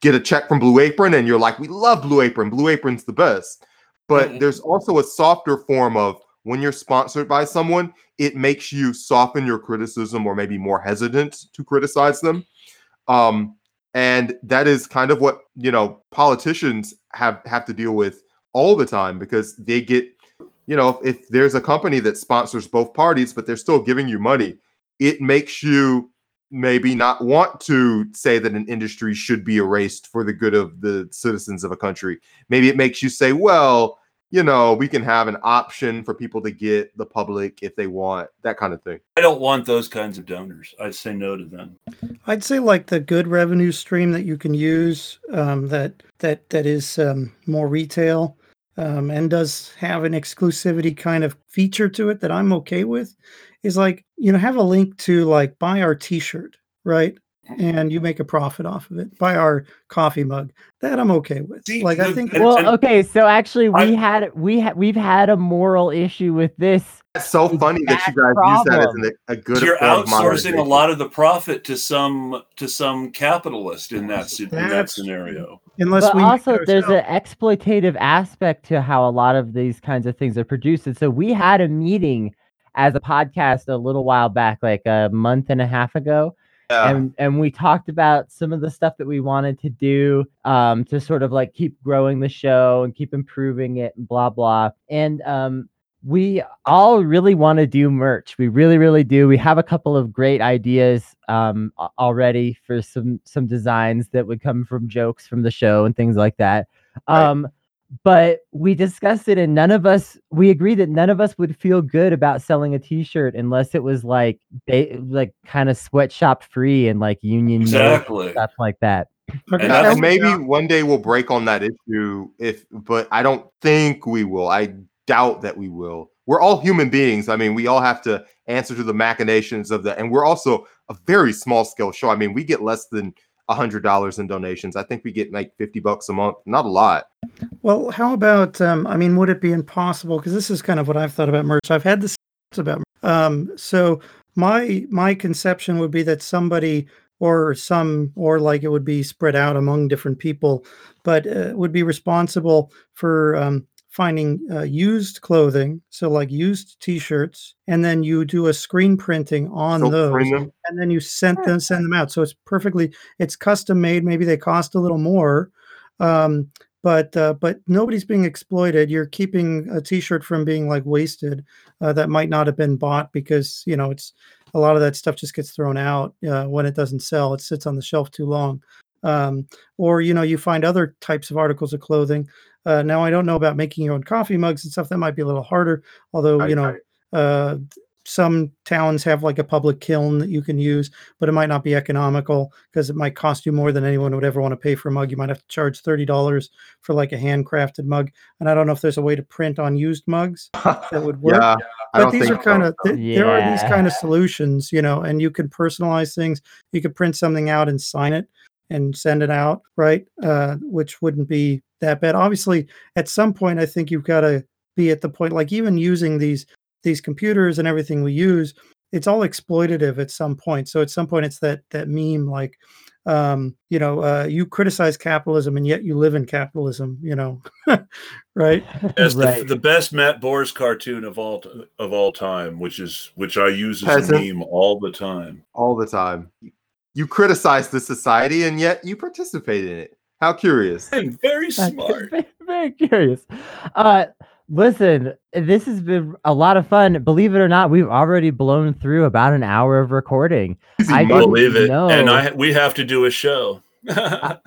get a check from Blue Apron, and you're like, we love Blue Apron. Blue Apron's the best. But Mhm. there's also a softer form of when you're sponsored by someone, it makes you soften your criticism or maybe more hesitant to criticize them. Um, and that is kind of what you know politicians have have to deal with all the time because they get you know if there's a company that sponsors both parties but they're still giving you money it makes you maybe not want to say that an industry should be erased for the good of the citizens of a country maybe it makes you say well you know we can have an option for people to get the public if they want that kind of thing I don't want those kinds of donors. I'd say no to them. I'd say like the good revenue stream that you can use um, that that that is um, more retail um, and does have an exclusivity kind of feature to it that I'm okay with is like you know have a link to like buy our T-shirt right and you make a profit off of it. Buy our coffee mug. That I'm okay with. See, like I think Well, okay, so actually we I- had we ha- we've had a moral issue with this. it's so funny that you guys Exact use that as an, a good You're form of outsourcing a lot of the profit to some to some capitalist in that in that scenario. unless but we also there's an exploitative aspect to how a lot of these kinds of things are produced. And so we had a meeting as a podcast a little while back like a month and a half ago Yeah. and and we talked about some of the stuff that we wanted to do um to sort of like keep growing the show and keep improving it and blah blah and um we all really want to do merch we really really do we have a couple of great ideas um already for some some designs that would come from jokes from the show and things like that Right. But we discussed it and none of us we agreed that none of us would feel good about selling a t-shirt unless it was like ba- like kind of sweatshop free and like union made Exactly. stuff like that. And and maybe one day we'll break on that issue if but i don't think we will. I doubt that we will. We're all human beings. I mean we all have to answer to the machinations of that and we're also a very small scale show. I mean we get less than a hundred dollars in donations i think we get like 50 bucks a month not a lot Well, how about? Um, I mean, would it be impossible? Because this is kind of what I've thought about merch. I've had this (laughs) about. Um, so my my conception would be that somebody or some or like it would be spread out among different people, but uh, would be responsible for um, finding uh, used clothing. So like used T-shirts, and then you do a screen printing on Silk those screen and then you send them send them out. So it's perfectly it's custom made maybe they cost a little more um, but uh, but nobody's being exploited. You're keeping a t-shirt from being like wasted uh, that might not have been bought because you know it's a lot of that stuff just gets thrown out uh, when it doesn't sell. It sits on the shelf too long. Um, or you know you find other types of articles of clothing uh, now i don't know about making your own coffee mugs and stuff that might be a little harder although I- you know uh, some towns have like a public kiln that you can use, but it might not be economical because it might cost you more than anyone would ever want to pay for a mug. You might have to charge thirty dollars for like a handcrafted mug, and I don't know if there's a way to print on used mugs (laughs) that would work. yeah But these are kind of th- there are these kind of solutions, you know, and you can personalize things. You could print something out and sign it and send it out, right? Uh, which wouldn't be that bad. Obviously, at some point, I think you've got to be at the point, like even using these these computers and everything we use, it's all exploitative at some point. So at some point, it's that that meme like, um, you know, uh, you criticize capitalism and yet you live in capitalism, you know, (laughs) right? As right the, the best Matt Bors cartoon of all of all time, which is which I use as a Peasant. meme all the time. all the time you criticize the society and yet you participate in it how curious I'm very smart. very, (laughs) very curious. Uh, listen, this has been a lot of fun. Believe it or not, we've already blown through about an hour of recording. I didn't Believe it, and. I we have to do a show. (laughs)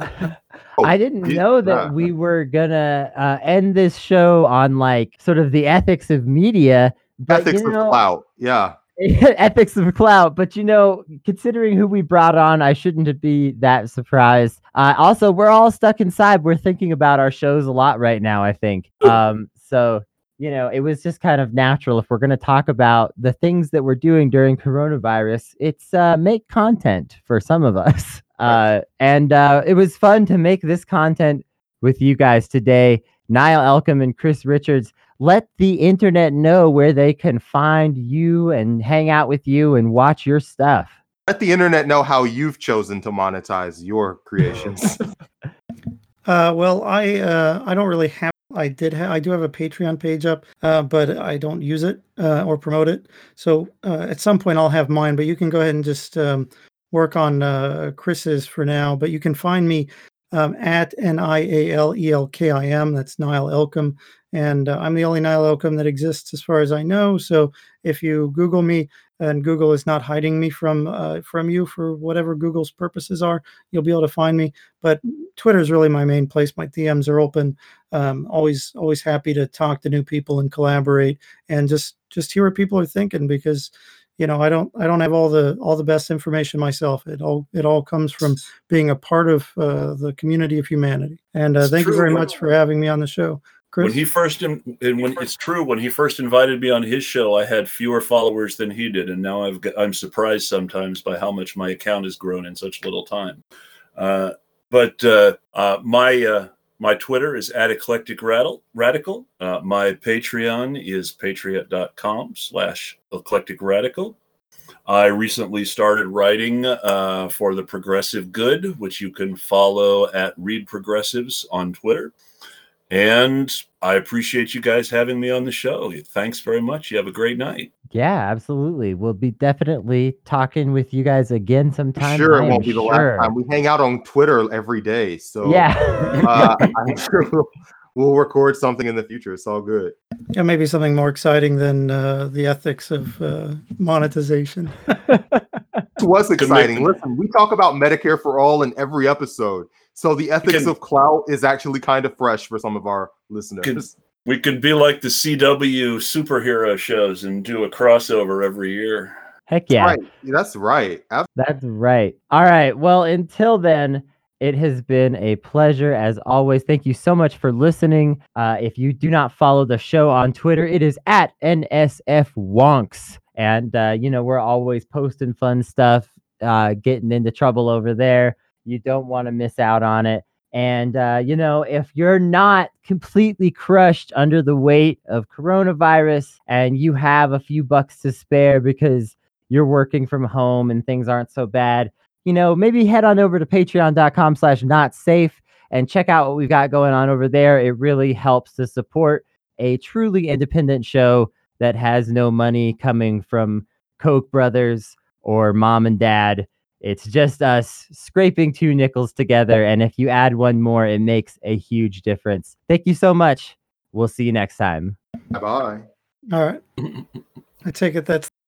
Oh, I didn't did- know that uh, we were gonna uh, end this show on like sort of the ethics of media. But ethics you of clout yeah (laughs) ethics of clout. But you know, considering who we brought on, I shouldn't be that surprised. Uh, also, we're all stuck inside. We're thinking about our shows a lot right now. I think. (laughs) Um, so you know, it was just kind of natural if we're going to talk about the things that we're doing during coronavirus. It's uh, make content for some of us, (laughs) uh, and uh, it was fun to make this content with you guys today. Nial Elkim and Chris Richards. Let the internet know where they can find you and hang out with you and watch your stuff. Let the internet know how you've chosen to monetize your creations. (laughs) Uh, well, I uh, I don't really have. I did. Ha- I do have a Patreon page up, uh, but I don't use it uh, or promote it. So uh, at some point I'll have mine. But you can go ahead and just um, work on uh, Chris's for now. But you can find me um, at N I A L E L K I M. That's Nial Elkim, and uh, I'm the only Nial Elkim that exists as far as I know. So if you Google me, and Google is not hiding me from uh, from you for whatever Google's purposes are, you'll be able to find me. But Twitter is really my main place. My DMs are open. Um, always always happy to talk to new people and collaborate and just just hear what people are thinking because you know i don't i don't have all the all the best information myself. It all it all comes from being a part of uh, the community of humanity. And uh, It's thank you very much for having me on the show. Chris? When he first in, and when it's true, when he first invited me on his show, I had fewer followers than he did, and now I've got, I'm surprised sometimes by how much my account has grown in such little time. Uh, but uh, uh, my uh, my Twitter is at eclectic radical. Uh, my Patreon is patreon.com slash eclectic radical. I recently started writing uh, for the Progressive Good, which you can follow at Read Progressives on Twitter. And I appreciate you guys having me on the show. Thanks very much. You have a great night. Yeah, absolutely. We'll be definitely talking with you guys again sometime. sure, I it am won't be the sure. last time. We hang out on Twitter every day. So Yeah. uh, (laughs) I'm sure we'll, we'll record something in the future. It's all good. yeah maybe something more exciting than uh, the ethics of uh, monetization (laughs) It was exciting. Listen, we talk about Medicare for all in every episode. So the ethics can- of clout is actually kind of fresh for some of our listeners. We could be like the CW superhero shows and do a crossover every year. Heck yeah. Right. That's right. Ab- That's right. All right. Well, until then, it has been a pleasure as always. Thank you so much for listening. Uh, if you do not follow the show on Twitter, it is at NSF Wonks. And, uh, you know, we're always posting fun stuff, uh, getting into trouble over there. You don't want to miss out on it. And, uh, you know, if you're not completely crushed under the weight of coronavirus and you have a few bucks to spare because you're working from home and things aren't so bad, you know, maybe head on over to patreon.com slash not safe and check out what we've got going on over there. It really helps to support a truly independent show that has no money coming from Koch brothers or mom and dad. It's just us scraping two nickels together. And if you add one more, it makes a huge difference. Thank you so much. We'll see you next time. Bye. bye. all right (laughs) i take it that's